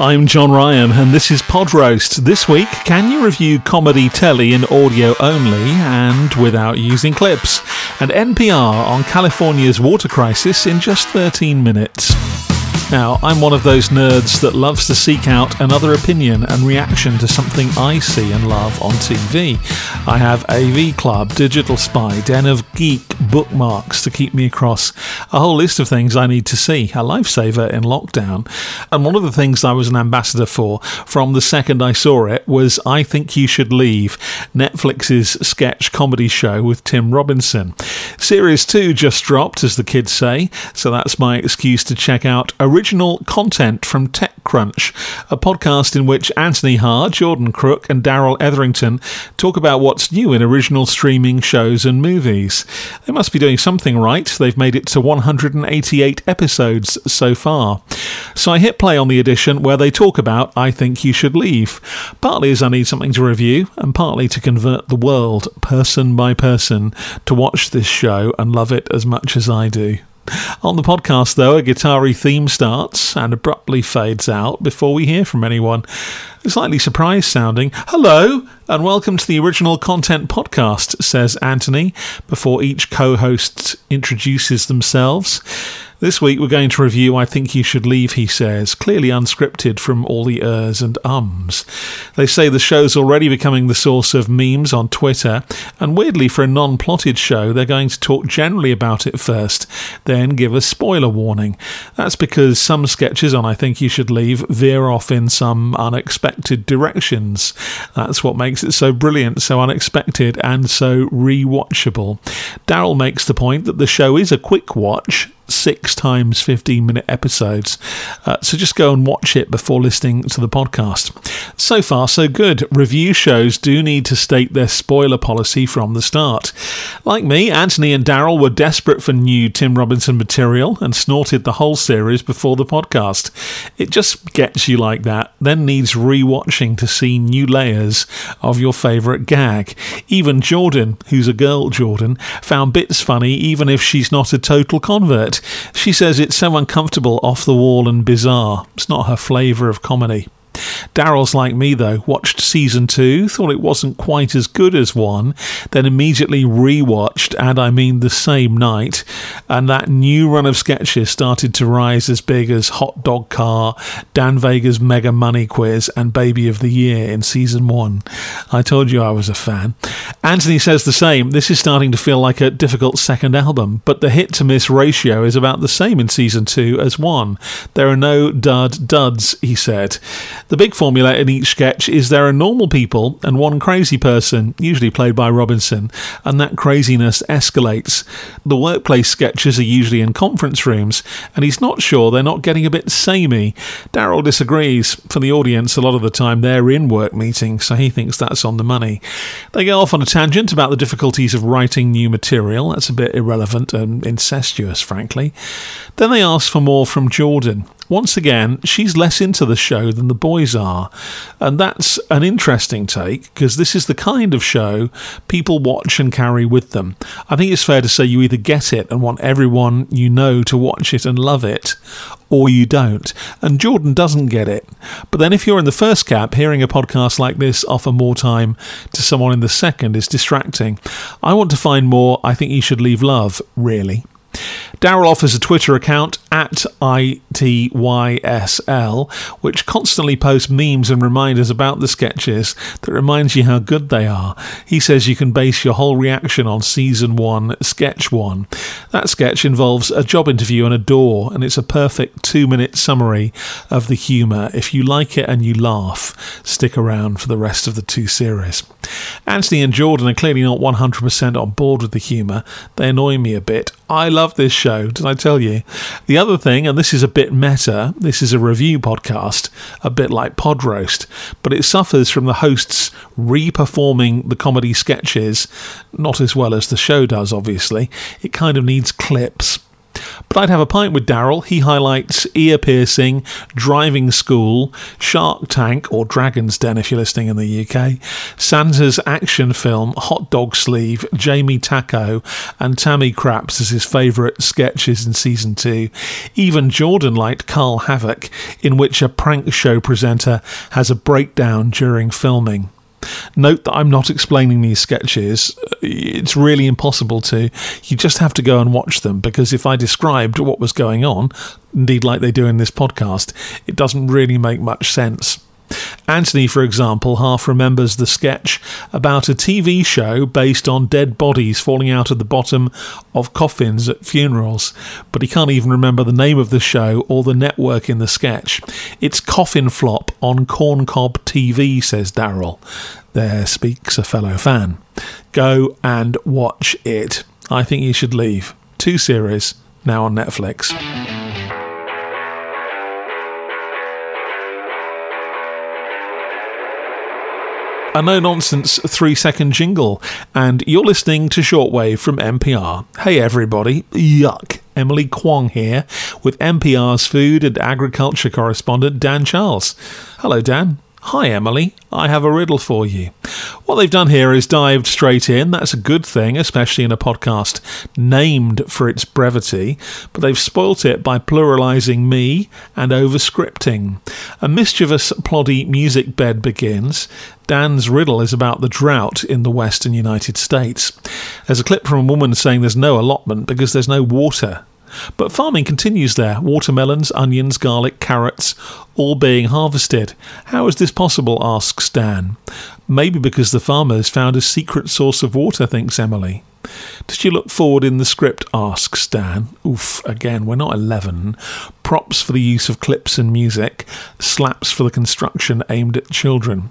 I'm John Ryan, and this is Pod Roast. This week, can you review comedy telly in audio only and without using clips? And NPR on California's water crisis in just 13 minutes. Now, I'm one of those nerds that loves to seek out another opinion and reaction to something I see and love on TV. I have AV Club, Digital Spy, Den of Geek, bookmarks to keep me across a whole list of things I need to see, a lifesaver in lockdown. And one of the things I was an ambassador for from the second I saw it was I Think You Should Leave, Netflix's sketch comedy show with Tim Robinson. Series 2 just dropped, as the kids say, so that's my excuse to check out original content from TechCrunch, a podcast in which Anthony Ha, Jordan Crook, and Darrell Etherington talk about what's new in original streaming shows and movies. They must be doing something right. They've made it to 188 episodes so far. So I hit play on the edition where they talk about I Think You Should Leave, partly as I need something to review, and partly to convert the world, person by person, to watch this show and love it as much as I do. On the podcast, though, a guitar theme starts and abruptly fades out before we hear from anyone. Slightly surprised sounding, hello, and welcome to the original content podcast, says Anthony, before each co host introduces themselves. This week we're going to review I Think You Should Leave, he says, clearly unscripted from all the ers and ums. They say the show's already becoming the source of memes on Twitter, and weirdly, for a non plotted show, they're going to talk generally about it first, then give a spoiler warning. That's because some sketches on I Think You Should Leave veer off in some unexpected directions. That's what makes it so brilliant, so unexpected, and so rewatchable. Darrell makes the point that the show is a quick watch six times 15 minute episodes. Uh, so just go and watch it before listening to the podcast. So far, so good. Review shows do need to state their spoiler policy from the start. Like me, Anthony and Darrell were desperate for new Tim Robinson material and snorted the whole series before the podcast. It just gets you like that, then needs rewatching to see new layers of your favourite gag. Even Jordan, who's a girl Jordan, found bits funny even if she's not a total convert. She says it's so uncomfortable, off the wall, and bizarre. It's not her flavour of comedy. Darrell's like me though, watched season two, thought it wasn't quite as good as one, then immediately rewatched, and I mean the same night, and that new run of sketches started to rise as big as Hot Dog Car, Dan Vega's Mega Money Quiz, and Baby of the Year in season one. I told you I was a fan. Anthony says the same. This is starting to feel like a difficult second album, but the hit to miss ratio is about the same in season two as one. There are no dud duds, he said. The big formula in each sketch is there are normal people and one crazy person, usually played by Robinson, and that craziness escalates. The workplace sketches are usually in conference rooms, and he's not sure they're not getting a bit samey. Darrell disagrees. For the audience, a lot of the time they're in work meetings, so he thinks that's on the money. They go off on a tangent about the difficulties of writing new material. That's a bit irrelevant and incestuous, frankly. Then they ask for more from Jordan. Once again, she's less into the show than the boys are. And that's an interesting take because this is the kind of show people watch and carry with them. I think it's fair to say you either get it and want everyone you know to watch it and love it, or you don't. And Jordan doesn't get it. But then if you're in the first cap, hearing a podcast like this offer more time to someone in the second is distracting. I want to find more. I think you should leave love, really. Darrell offers a Twitter account at ITYSL, which constantly posts memes and reminders about the sketches that reminds you how good they are. He says you can base your whole reaction on season one, sketch one. That sketch involves a job interview and a door, and it's a perfect two minute summary of the humour. If you like it and you laugh, stick around for the rest of the two series. Anthony and Jordan are clearly not 100% on board with the humour. They annoy me a bit. I love this show, did I tell you? The other thing, and this is a bit meta, this is a review podcast, a bit like Pod Roast, but it suffers from the hosts re-performing the comedy sketches, not as well as the show does, obviously. It kind of needs clips. But I'd have a pint with Darrell. He highlights ear piercing, driving school, Shark Tank or Dragon's Den if you're listening in the UK, Santa's action film Hot Dog Sleeve, Jamie Taco, and Tammy Craps as his favourite sketches in season two. Even Jordan liked Carl Havoc, in which a prank show presenter has a breakdown during filming. Note that I'm not explaining these sketches. It's really impossible to. You just have to go and watch them because if I described what was going on, indeed like they do in this podcast, it doesn't really make much sense. Anthony, for example, half remembers the sketch about a TV show based on dead bodies falling out of the bottom of coffins at funerals, but he can't even remember the name of the show or the network in the sketch. It's Coffin Flop on Corncob TV, says Darrell. There speaks a fellow fan. Go and watch it. I think you should leave. Two series now on Netflix. A no nonsense three second jingle, and you're listening to Shortwave from NPR. Hey everybody, yuck. Emily Kwong here with NPR's food and agriculture correspondent Dan Charles. Hello, Dan. Hi, Emily. I have a riddle for you. What they've done here is dived straight in. That's a good thing, especially in a podcast named for its brevity, but they've spoilt it by pluralising me and overscripting. A mischievous, ploddy music bed begins. Dan's riddle is about the drought in the western United States. There's a clip from a woman saying there's no allotment because there's no water. But farming continues there watermelons, onions, garlic, carrots, all being harvested. How is this possible? asks Dan. Maybe because the farmers found a secret source of water, thinks Emily. Did you look forward in the script? asks Dan. Oof, again, we're not 11. Props for the use of clips and music, slaps for the construction aimed at children.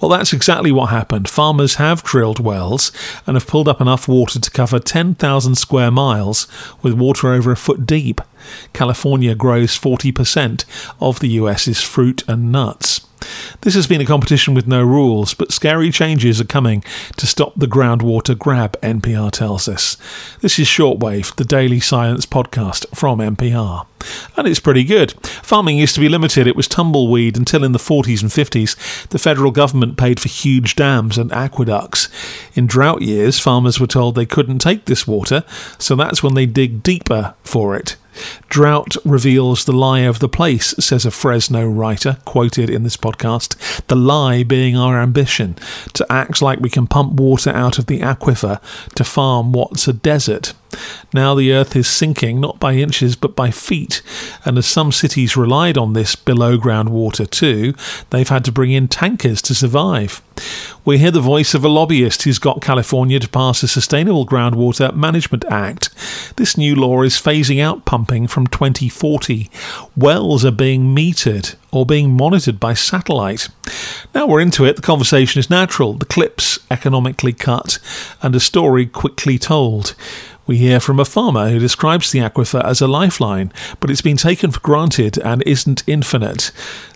Well, that's exactly what happened. Farmers have drilled wells and have pulled up enough water to cover 10,000 square miles with water over a foot deep. California grows 40% of the US's fruit and nuts. This has been a competition with no rules, but scary changes are coming to stop the groundwater grab, NPR tells us. This is Shortwave, the daily science podcast from NPR. And it's pretty good. Farming used to be limited, it was tumbleweed until in the 40s and 50s the federal government paid for huge dams and aqueducts. In drought years, farmers were told they couldn't take this water, so that's when they dig deeper for it. Drought reveals the lie of the place, says a Fresno writer, quoted in this podcast. The lie being our ambition to act like we can pump water out of the aquifer to farm what's a desert. Now the earth is sinking not by inches but by feet, and as some cities relied on this below ground water too, they've had to bring in tankers to survive. We hear the voice of a lobbyist who's got California to pass a Sustainable Groundwater Management Act. This new law is phasing out pumping from 2040. Wells are being metered or being monitored by satellite. Now we're into it, the conversation is natural, the clips economically cut, and a story quickly told. We hear from a farmer who describes the aquifer as a lifeline, but it's been taken for granted and isn't infinite.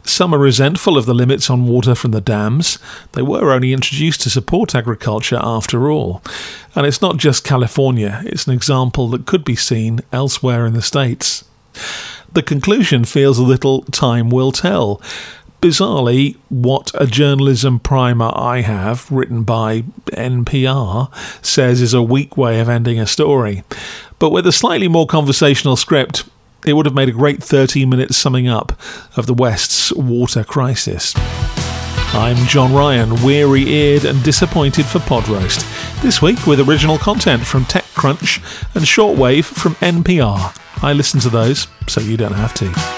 Some are resentful of the limits on water from the dams. They were only introduced to support agriculture after all. And it's not just California, it's an example that could be seen elsewhere in the States. The conclusion feels a little time will tell bizarrely, what a journalism primer I have, written by NPR, says is a weak way of ending a story. But with a slightly more conversational script, it would have made a great 13 minute summing up of the West's water crisis. I'm John Ryan, weary eared and disappointed for Pod Roast. This week with original content from TechCrunch and Shortwave from NPR. I listen to those, so you don't have to.